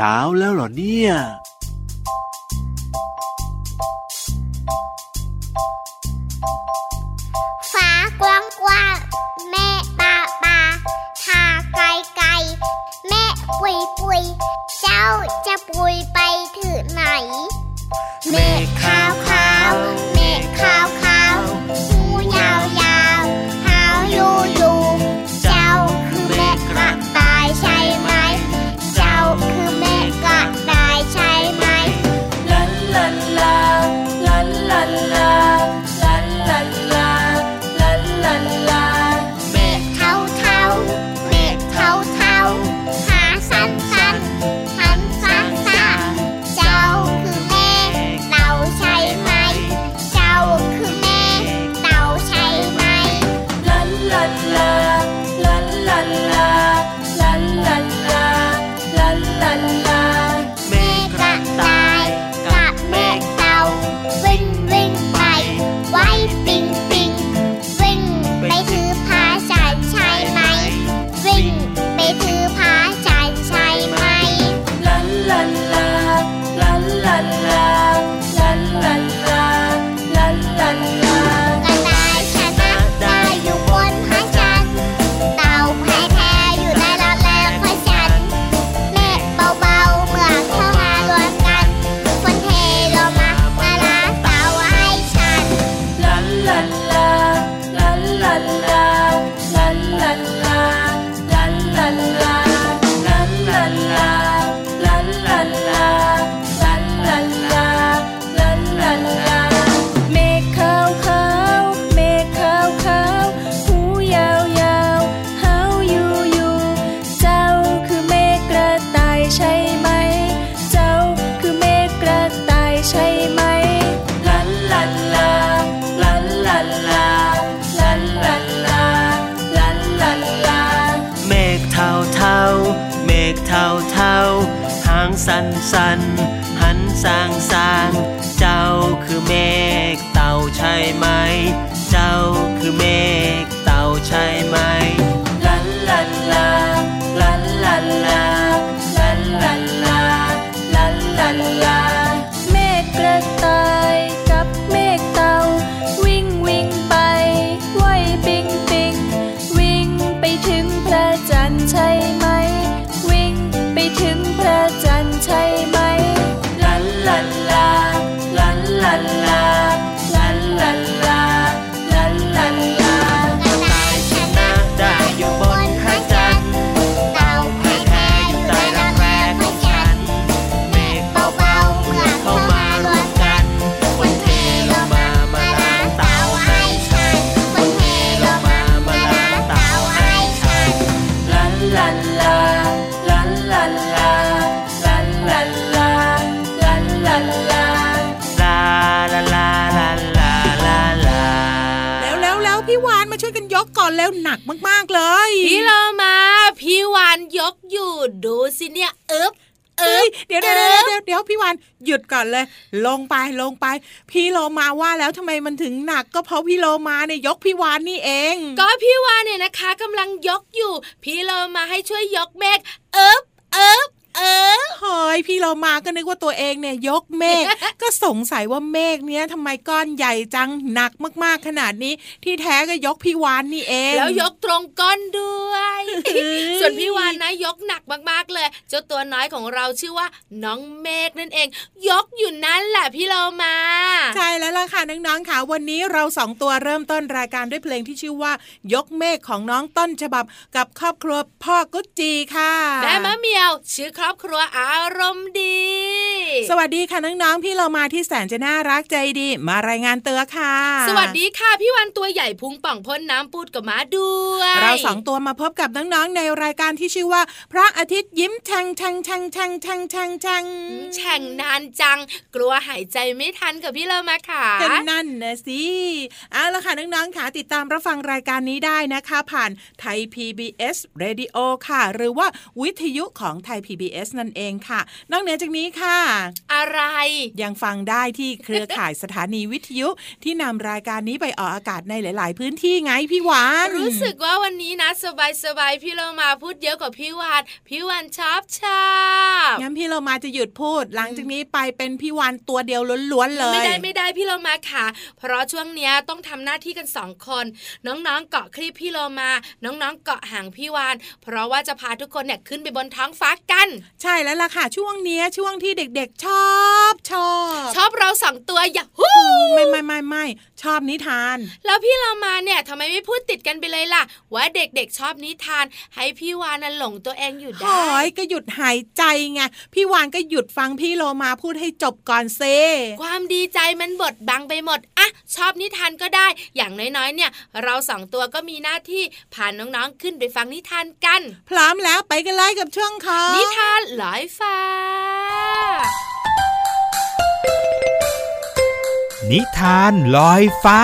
เช้าแล้วเหรอเนี่ย alive. พี่เรามาพี่วานยกอยู่ดูสิเนี่ยเอ๊บเอ้ยเดี๋ยวเดี๋ยวเดี๋ยวเดี๋ยวเดี๋ยวพี่วานหยุดก่อนเลย ลงไปลงไป พี่โลมาว่าแล้วทำไมมันถึงหนัก ก็เพราะพี่โลมาเนี่ยยกพี่วานนี่เอง ก็พี่วานเนี่ยนะคะกำลังยกอยู่ พี่เรามาให้ช่วยยกเมฆเอ๊บเอ๊บ เอ๊บเฮ้ยพี่โลมาก็นึกว่าตัวเองเนี่ยยกเมฆก็สงสัยว่าเมฆเนี้ยทำไมก้อนใหญ่จังหนักมากๆขนาดนี้ ที่แท้ก็ยกพี่วานนี่เอง แล้วยกตรงก้อนด้วยเอ้ยส่วนพี่วานนะยกหนักมากๆเลย เจ้าตัวน้อยของเราชื่อว่า น้องเมฆนั่นเอง ยกอยู่นั่นแหละพี่เรามา ใช่แล้วล่ะค่ะน้องๆค่ะวันนี้เราสองตัวเริ่มต้นรายการด้วยเพลงที่ชื่อว่า ยกเมฆของน้องต้นฉบับกับครอบครัวพ่อกุ๊จจีค่ะแม่มะเหมียวชื่อครอบครัวอารมณ์ดี สวัสดีค่ะน้องๆพี่เรามาที่แสนจะน่ารักใจดี มารายงานเตือค่ะ สวัสดีค่ะพี่วันตัวใหญ่พุงป่องพ่นน้ำปูดกับม้าด้วยเราสองตัวมาพบกับน้องๆในรายการที่ชื่อว่า พระอาทิตย์ยิ้มแฉ่งแฉ่งแฉ่งแฉ่งแฉ่งแฉ่งแฉ่งแข่งนานจัง กลัวหายใจไม่ทันกับพี่เรามาค่ะกันนั่นนะสิเอาละค่ะน้องๆค่ะติดตามรับฟังรายการนี้ได้นะคะ ผ่านไทย PBS Radio ค่ะ หรือว่าวิทยุของไทย PBS PBS นั่นเองค่ะ นอกเหนือจากนี้ค่ะ อะไรยังฟังได้ที่เครือข่ายสถานีวิทยุที่นำรายการนี้ไปออกอากาศในหลาย ๆ พื้นที่ไงพี่วานรู้สึกว่าวันนี้นะสบายสบายๆพี่เรามาพูดเยอะกว่าพี่วานพี่วานชอบชอบงั้นพี่เรามาจะหยุดพูด หลังจากนี้ไปเป็นพี่วานตัวเดียวล้วนๆเลย ไม่ได้ไม่ได้พี่เรามาค่ะ เพราะช่วงเนี้ยต้องทำหน้าที่กันสองคน น้องๆเกาะคลิปพี่เรามา น้องๆเกาะห่างพี่วาน เพราะว่าจะพาทุกคนเนี่ยขึ้นไปบนท้องฟ้ากันใช่แล้วล่ะค่ะ ช่วงเนี้ยช่วงที่เด็กๆชอบชอบ ชอบเราสองตัวอย่าฮู้ไม่ไม่ไม่ไม่ชอบนิทาน แล้วพี่เรามาเนี่ยทำไมไม่พูดติดกันไปเลยล่ะ ว่าเด็กๆชอบนิทาน ให้พี่วานน่ะหลงตัวเองอยู่หได้อยก็หยุดหายใจไงพี่วานก็หยุดฟังพี่โลมาพูดให้จบก่อนเซความดีใจมันบดบังไปหมดอะชอบนิทานก็ได้ อย่างน้อยๆ เนี่ย เราสองตัวก็มีหน้าที่พาน้องๆขึ้นไปฟังนิทานกัน พร้อมแล้วไปกันเลยกับช่วงของนิทานลอยฟ้า นิทานลอยฟ้า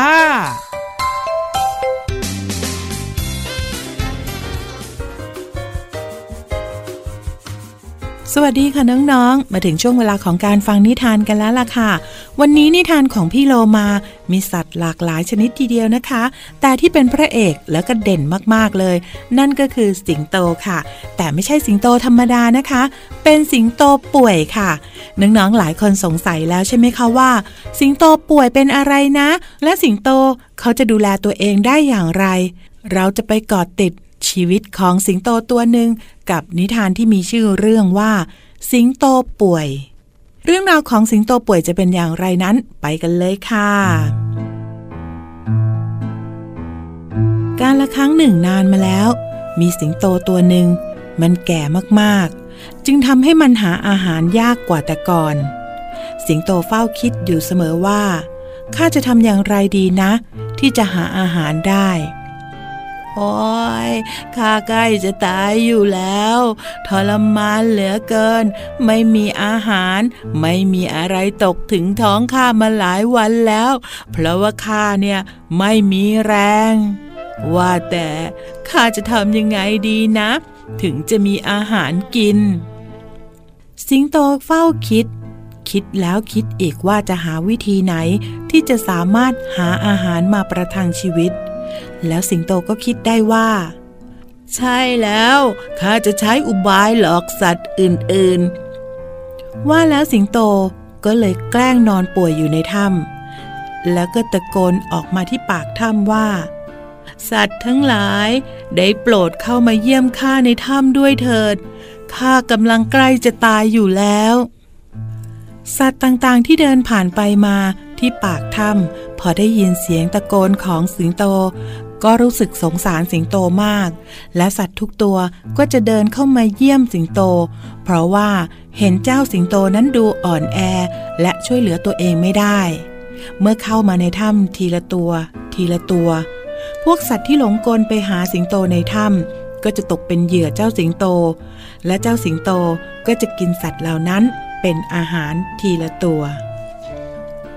สวัสดีค่ะน้องๆ มาถึงช่วงเวลาของการฟังนิทานกันแล้วล่ะค่ะ วันนี้นิทานของพี่โลมา มีสัตว์หลากหลายชนิดทีเดียวนะคะ แต่ที่เป็นพระเอกแล้วก็เด่นมากๆเลย นั่นก็คือสิงโตค่ะ แต่ไม่ใช่สิงโตธรรมดานะคะ เป็นสิงโตป่วยค่ะ น้องๆ หลายคนสงสัยแล้วใช่ไหมคะว่า สิงโตป่วยเป็นอะไรนะ และสิงโตเขาจะดูแลตัวเองได้อย่างไร เราจะไปกอดติด ชีวิตของสิงโตตัวหนึ่งกับนิทานที่มีชื่อเรื่องว่า สิงโตป่วย เรื่องราวของสิงโตป่วยจะเป็นอย่างไรนั้นไปกันเลยค่ะ การละครั้งหนึ่งนานมาแล้ว มีสิงโตตัวหนึ่ง มันแก่มากๆ จึงทำให้มันหาอาหารยากกว่าแต่ก่อน สิงโตเฝ้าคิดอยู่เสมอว่าข้าจะทำอย่างไรดีนะ ที่จะหาอาหารได้ โอ้ยข้าใกล้จะตายอยู่แล้วทรมานเหลือเกิน ไม่มีอาหาร ไม่มีอะไรตกถึงท้องข้ามาหลายวันแล้ว เพราะว่าข้าเนี่ยไม่มีแรง ว่าแต่ข้าจะทำยังไงดีนะ ถึงจะมีอาหารกิน สิงโตเฝ้าคิด คิดแล้วคิดอีกว่าจะหาวิธีไหนที่จะสามารถหาอาหารมาประทังชีวิต แล้วสิงโตก็คิดได้ว่า ใช่แล้วข้าจะใช้อุบายหลอกสัตว์อื่นๆ ว่าแล้วสิงโตก็เลยแกล้งนอนป่วยอยู่ในถ้ำแล้วก็ตะโกนออกมาที่ปากถ้ำว่า สัตว์ทั้งหลาย ได้โปรดเข้ามาเยี่ยมข้าในถ้ำด้วยเถิดข้ากำลังใกล้จะตายอยู่แล้ว สัตว์ต่างๆที่เดินผ่านไปมา ที่ปากถ้ำพอได้ยินเสียงตะโกนของสิงโต ก็รู้สึกสงสารสิงโตมาก และสัตว์ทุกตัวก็จะเดินเข้ามาเยี่ยมสิงโต เพราะว่าเห็นเจ้าสิงโตนั้นดูอ่อนแอ และช่วยเหลือตัวเองไม่ได้ เมื่อเข้ามาในถ้ำทีละตัว ทีละตัว พวกสัตว์ที่หลงกลไปหาสิงโตในถ้ำก็จะตกเป็นเหยื่อเจ้าสิงโต และเจ้าสิงโตก็จะกินสัตว์เหล่านั้นเป็นอาหารทีละตัว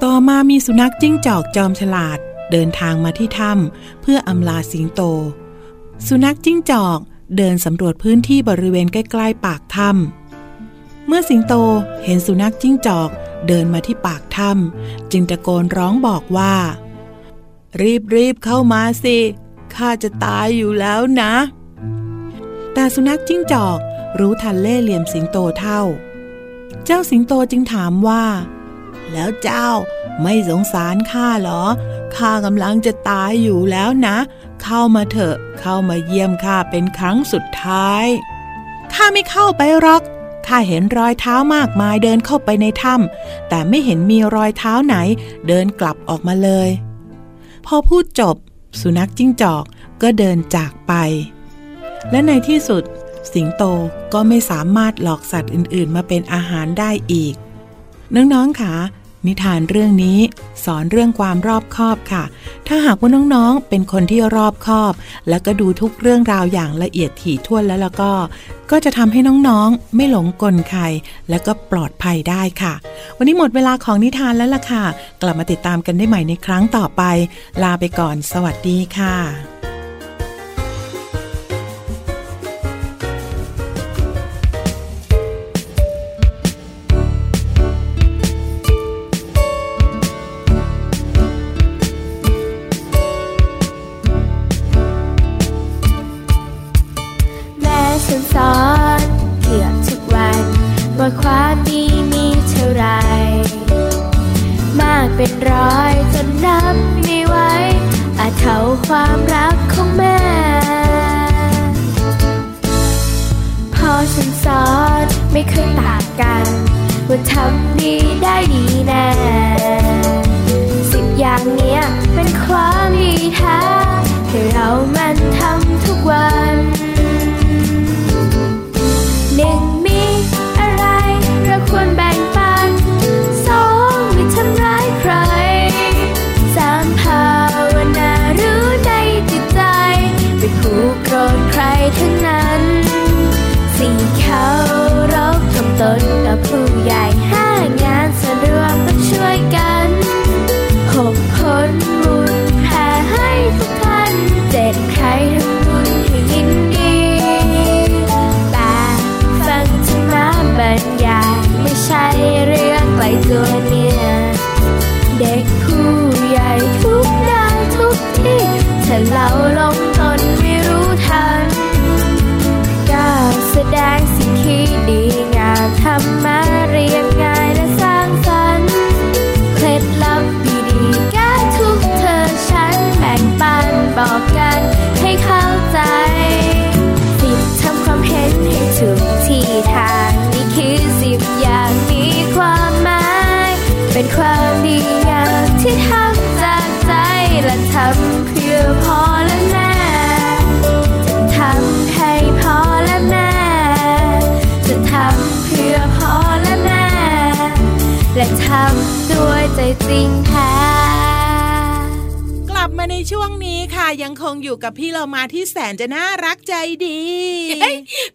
ต่อมามีสุนัขจิ้งจอกจอมฉลาด เดินทางมาที่ถ้ำเพื่ออำลาสิงโต สุนัขจิ้งจอกเดินสำรวจพื้นที่บริเวณใกล้ๆปากถ้ำเมื่อสิงโตเห็นสุนัขจิ้งจอกเดินมาที่ปากถ้ำจึงตะโกนร้องบอกว่า รีบรีบเข้ามาสิข้าจะตายอยู่แล้วนะ แต่สุนัขจิ้งจอกรู้ทันเล่เหลี่ยมสิงโตเท่า เจ้าสิงโตจึงถามว่า แล้วเจ้าไม่สงสารข้าเหรอ ข้ากำลังจะตายอยู่แล้วนะ เข้ามาเถอะ เข้ามาเยี่ยมข้าเป็นครั้งสุดท้าย ข้าไม่เข้าไปหรอก ข้าเห็นรอยเท้ามากมายเดินเข้าไปในถ้ำแต่ไม่เห็นมีรอยเท้าไหน เดินกลับออกมาเลย พอพูดจบ สุนัขจิ้งจอกก็เดินจากไป และในที่สุด สิงโตก็ไม่สามารถหลอกสัตว์อื่น ๆ มาเป็นอาหารได้อีก น้องๆค่ะ นิทานเรื่องนี้สอนเรื่องความรอบคอบค่ะ ถ้าหากว่าน้องๆ เป็นคนที่รอบคอบ แล้วก็ดูทุกเรื่องราวอย่างละเอียดถี่ถ้วนแล้วแล้วก็ ก็จะทำให้น้องๆ ไม่หลงกลใครและก็ปลอดภัยได้ค่ะ วันนี้หมดเวลาของนิทานแล้วล่ะค่ะ กลับมาติดตามกันได้ใหม่ในครั้งต่อไป ลาไปก่อน สวัสดีค่ะ รธใครทั้งนั้น สี่เขารบทำตนต่อผู้ใหญ่ห้างานส่วนรวมต้องช่วยกันหกผลบุญแผ่ให้ทุกท่านเจ็ดใครทำบุญให้ยินดีแปดฟังธรรมะบรรยายไม่ใช่เรื่องไกลตัวเนี่ยเด็กผู้ใหญ่ทุกด้านทุกที่ถ้าเราลง ที่ดีงามทำมาเรียบง่าย ช่วงนี้ค่ะยังคงอยู่กับพี่เรามาที่แสนจะน่ารักใจดี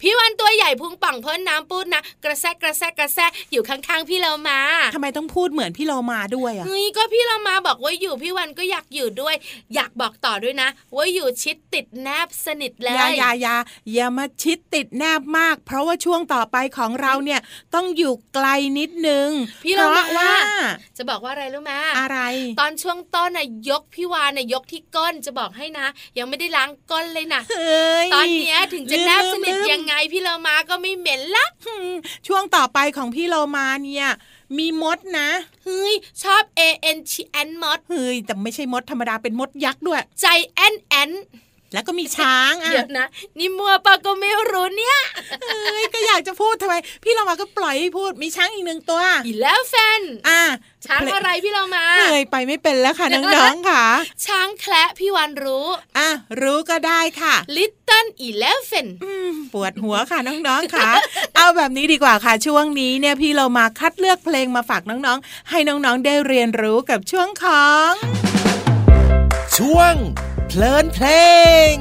พี่วันตัวใหญ่พุงป่องพ้นน้ำปูดนะกระแซะกระแซะกระแซะอยู่ข้างๆพี่เรามาทำไมต้องพูดเหมือนพี่เรามาด้วยอะเฮ้ยก็พี่เรามาบอกว่าอยู่พี่วันก็อยากอยู่ด้วย อยากบอกต่อด้วยนะ ว่าอยู่ชิดติดแนบสนิทเลอย่ายอย่าอย่าอย่ามาชิดติดแนบมาก เพราะว่าช่วงต่อไปของเราเนี่ยต้องอยู่ไกลนิดนึงพี่เราเพมาราะว่า จะบอกว่าอะไรรู้ไหมอะไร ตอนช่วงต้นน่ะยกพี่วานน่ะยกที่ก้นจะบอกให้นะ ยังไม่ได้ล้างก้นเลยนะเฮ้ยตอนเนี้ยถึงจะแนบสนิทลืมยังไงพี่เรามาก็ไม่เหม็นละอืมช่วงต่อไปของพี่เรามาเนี่ยมีมดนะ เฮ้ย ชอบ A N T N มด เฮ้ย แต่ไม่ใช่มดธรรมดาเป็นมดยักษ์ด้วย ใจแอนแอน แล้วก็มีช้างอะเดี๋ยวนะนี่มัวปะก็ไม่รู้เนี่ยเอ้ยก็อยากจะพูดทำไม พี่เรามาก็ปล่อยให้พูดมีช้างอีกหนึ่งตัวอีแล้วแฟนอะช้างอะไรพี่เรามาเคยไปไม่เป็นแล้วค่ะน้องๆค่ะ ช้างแคละพี่วันรู้อะรู้ก็ได้ค่ะ Little Eleven อืมปวดหัวค่ะน้องๆค่ะ เอาแบบนี้ดีกว่าค่ะช่วงนี้เนี่ยพี่เรามาคัดเลือกเพลงมาฝากน้องๆ ให้น้องๆได้เรียนรู้กับช่วงของ ช่วง เพลินเพลง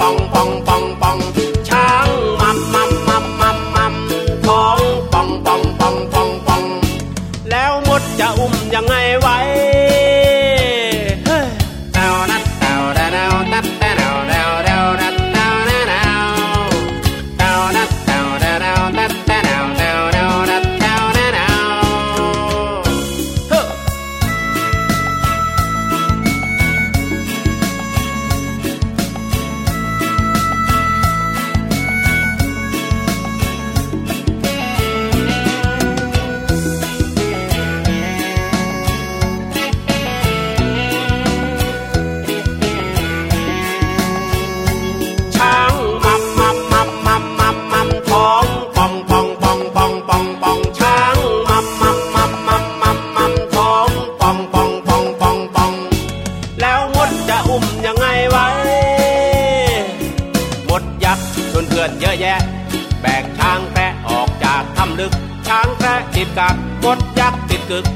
ปองปองปองปอง กึก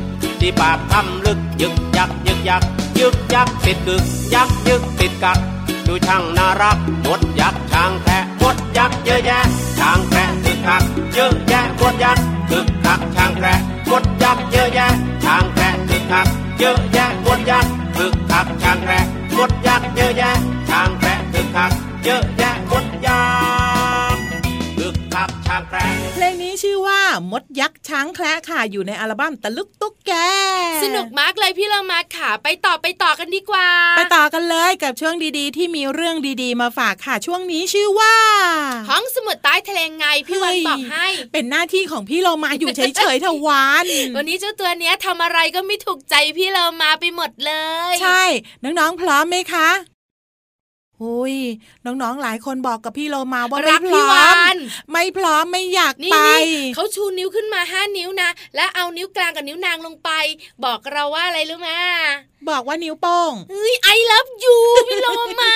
ที่ปากถ้ำลึกยึกยักยึกยักยึกยักติดกึกยักยึกติดกักดูช่างน่ารักมดยักช้างแพะมดยักเยอะแยะช้างแพะคึกคักเยอะแยะมดยักคึกคักช้างแพะมดยักเยอะแยะช้างแพะคึกคักเยอะแยะมดยักคึกคักช้างแพะมดยักเยอะแยะช้างแพะคึกคักเยอะแยะ ชื่อว่ามดยักษ์ช้างแคระค่ะอยู่ในอัลบั้มตะลุกตุ๊กแก สนุกมากเลยพี่เรามาค่ะไปต่อไปต่อกันดีกว่า ไปต่อกันเลยกับช่วงดีๆ ที่มีเรื่องดีๆ มาฝากค่ะช่วงนี้ชื่อว่า ห้องสมุดใต้ทะเลไงพี่วันเฮ้ยบอกให้ เป็นหน้าที่ของพี่เรามาอยู่เฉยๆเถอะวานวันนี้เจ้าตัวเนี้ยทำอะไรก็ไม่ถูกใจพี่เรามาไปหมดเลย ใช่น้องๆพร้อมไหมคะ อุ้ยน้องๆ หลายคนบอกกับพี่โลมาว่าไม่รักพพี่ร้อวามนไม่พร้อมไม่อยากนี่ไปนี่เขาชูนิ้วขึ้นมาห้านิ้วนะ และเอานิ้วกลางกับนิ้วนางลงไป บอกเราว่าอะไรรู้ไหมบอกว่านิ้วโป้งเฮ้ยไอเลิฟยูพี่โลมา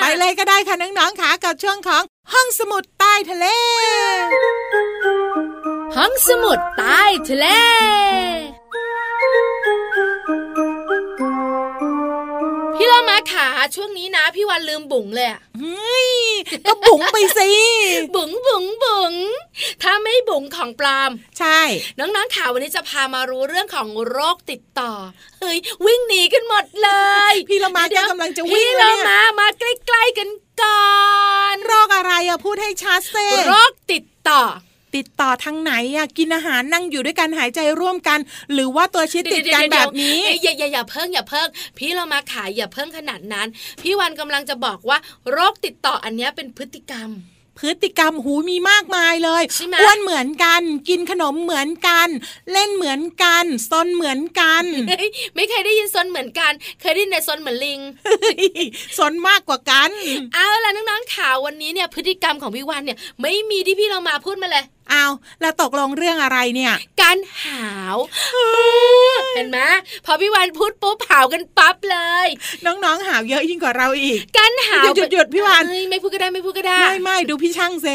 ไปเลยก็ได้ค่ะน้องๆค่ะกับช่วงของห้องสมุดใต้ทะเล ห้องสมุดใต้ทะเล มาขาช่วงนี้นะ พี่วันลืมบุ๋งเลยอะเฮ้ยก็บุ๋งไปสิบุ๋งบุ๋งบุ๋งถ้าไม่บุ๋งของปลอม ใช่ น้องๆข่าววันนี้จะพามารู้เรื่องของโรคติดต่อเฮ้ยวิ่งหนีกันหมดเลย พี่เรามาเดี๋แกยวกำลังจะวิ่งพี่แล้เราวเนี่ยมามาใกล้ๆกันก่อนโรคอะไรอะพูดให้ชัดเซโรคติดต่อ ติดต่อทางไหนอะกินอาหารนั่งอยู่ด้วยกันหายใจร่วมกัน หรือว่าตัวชิดติดกันแบบนี้เดี๋ยวๆๆๆอย่าอย่าอย่าเพิ่งอย่าเพิ่งพี่เรามาขายอย่าเพิ่งขนาดนั้น พี่วันกำลังจะบอกว่าโรคติดต่ออันเนี้ยเป็นพฤติกรรมพฤติกรรมหูมีมากมายเลยใช่ไหมอ้วนเหมือนกัน กินขนมเหมือนกัน เล่นเหมือนกันซนเหมือนกันเฮ้ยไม่เคยได้ยินซนเหมือนกัน เคยได้ยินแต่ซนเหมือนลิงซนมากกว่ากัน เอาล่ะน้องๆข่าววันนี้เนี่ยพฤติกรรมของพี่วันเนี่ย ไม่มีที่พี่เรามาพูดมาเลย เอาแล้วตกลงเรื่องอะไรเนี่ย การหาวเห็นไหมพอพี่วันพูดปุ๊บหาวกันปั๊บเลย น้องๆหาวเยอะยิ่งกว่าเราอีก การหาวหยุดหยุดพี่วานเอ้ยไม่พูดก็ได้ไม่พูดก็ได้ ไม่ไม่ดูพี่ช่างเซ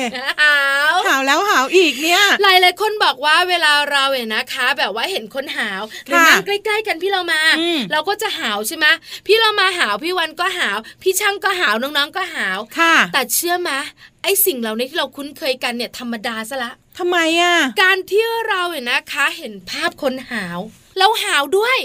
หาวหาวแล้วหาวอีกเนี่ยหลายหลายๆคนบอกว่าเวลาเราเนี่ยนะคะ แบบว่าเห็นคนหาวหรือค่ะนั่งใกล้ๆกันพี่เรามาอืมเราก็จะหาวใช่ไหมพี่เรามาหาวพี่วันก็หาว พี่ช่างก็หาวน้องๆก็หาวค่ะแต่เชื่อไหม ไอสิ่งเหล่านี้ที่เราคุ้นเคยกันเนี่ยธรรมดาซะละทำไมอะ การที่เราเนี่ยนะคะเห็นภาพคนหาว แล้วหาวด้วย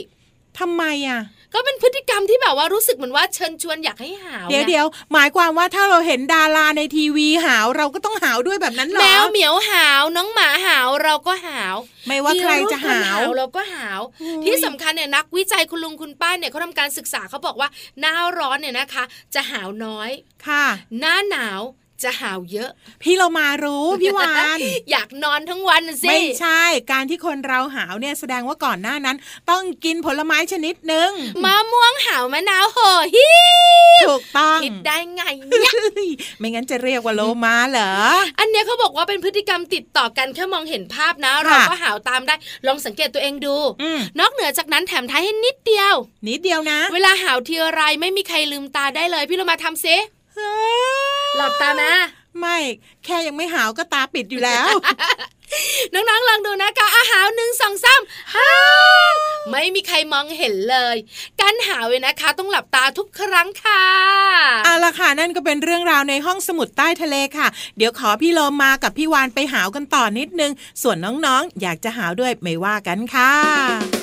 ทำไมอะก็เป็นพฤติกรรมที่แบบว่ารู้สึกเหมือนว่าเชิญชวนอยากให้หาวเดี๋ยวนะเดี๋ยวหมายความว่าถ้าเราเห็นดาราในทีวีหาวเราก็ต้องหาวด้วยแบบนั้นเหรอแมวเหมียวหาวน้องหมาหาวเราก็หาว ไม่ว่าใครจะหาวมีรูปคนเราก็หาวโอ้ยที่สำคัญเนี่ยนักวิจัยคุณลุงคุณป้าเนี่ยเขาทำการศึกษาเขาบอกว่าหน้าร้อนเนี่ยนะคะ จะหาวน้อยค่ะ หน้าหนาว จะหาวเยอะ พี่เรามารู้พี่วานอยากนอนทั้งวันน่ะสิไม่ใช่ การที่คนเราหาวเนี่ยแสดงว่าก่อนหน้านั้น ต้องกินผลไม้ชนิดหนึ่งมะม่วงหาวมะนาวโหฮิถูกต้องคิดได้ไงเนี่ยไม่งั้นจะเรียกว่าโลมาเหรออันเนี้ยเขาบอกว่าเป็นพฤติกรรมติดต่อกันแค่มองเห็นภาพนะ เราก็หาวตามได้ ลองสังเกตตัวเองดูอืมนอกเหนือจากนั้นแถมท้ายให้นิดเดียว นิดเดียวนะ เวลาหาวทีไรไม่มีใครลืมตาได้เลย พี่เรามาทำซิ หลับตานะไม่แค่ยังไม่หาวก็ตาปิดอยู่แล้ว น้องๆลองดูนะคะอาหาวหนึ่งสองสามห้าวไม่มีใครมองเห็นเลย การหาวเลยนะคะ ต้องหลับตาทุกครั้งค่ะเอาละค่ะนั่นก็เป็นเรื่องราวในห้องสมุดใต้ทะเลค่ะ เดี๋ยวขอพี่โลมากับพี่วานไปหาวกันต่อนิดนึง ส่วนน้องๆอยากจะหาวด้วยไม่ว่ากันค่ะ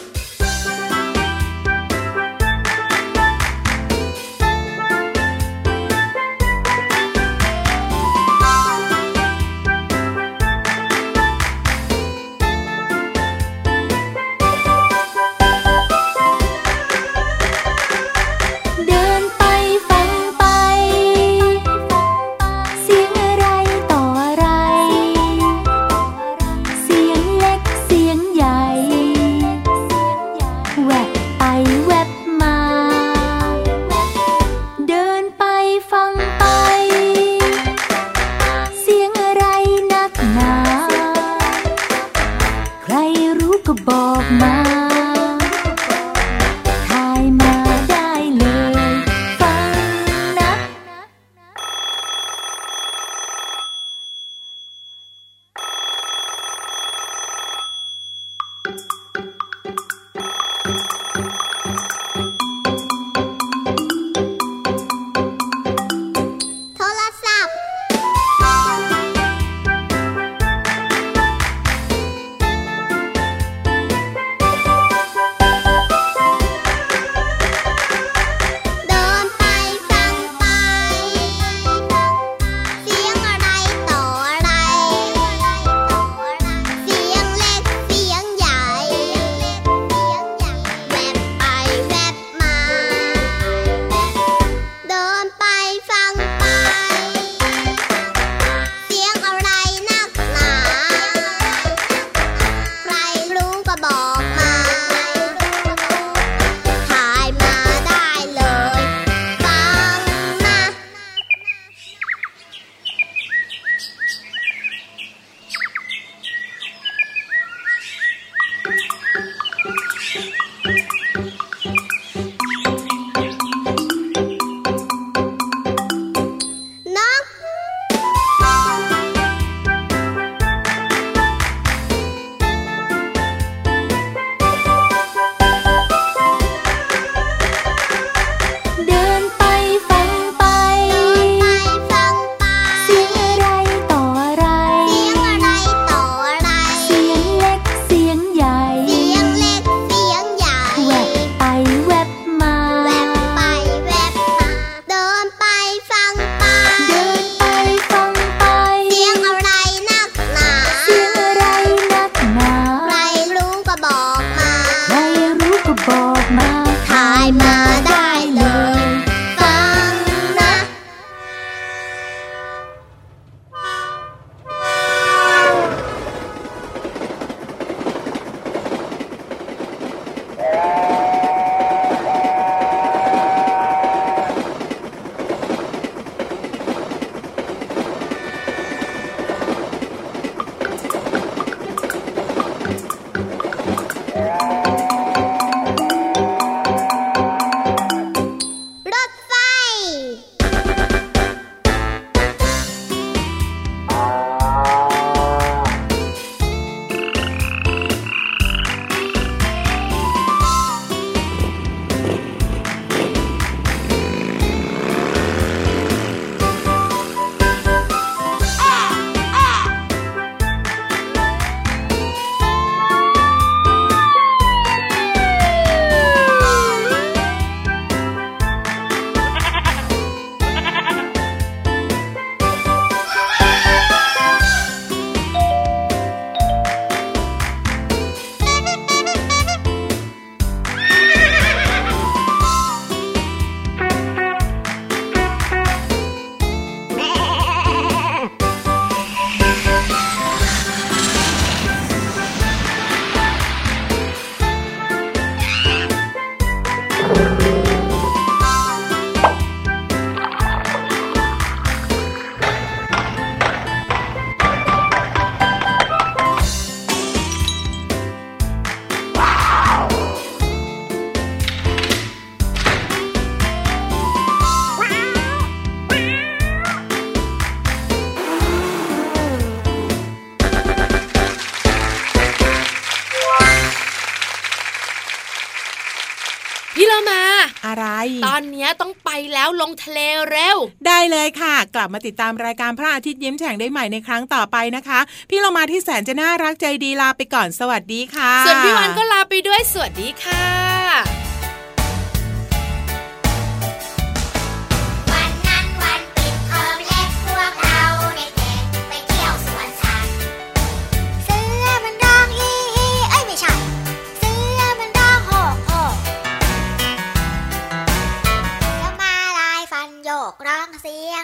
ตอนนี้ต้องไปแล้วลงทะเลเร็ว ได้เลยค่ะ กลับมาติดตามรายการพระอาทิตย์ยิ้มแฉ่งได้ใหม่ในครั้งต่อไปนะคะ พี่เรามาที่แสนจะน่ารักใจดีลาไปก่อนสวัสดีค่ะ ส่วนพี่วันก็ลาไปด้วยสวัสดีค่ะ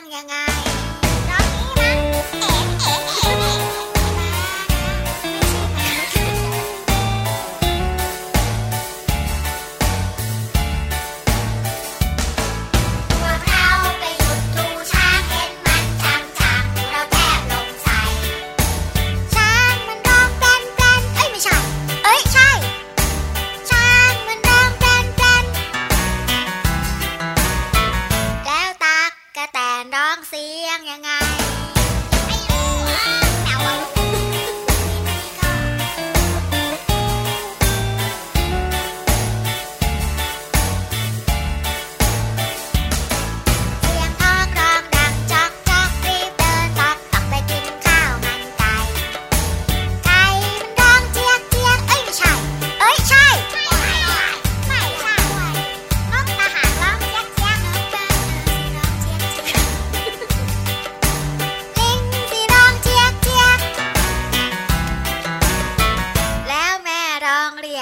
yang.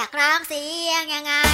กร้องเสียงยังไง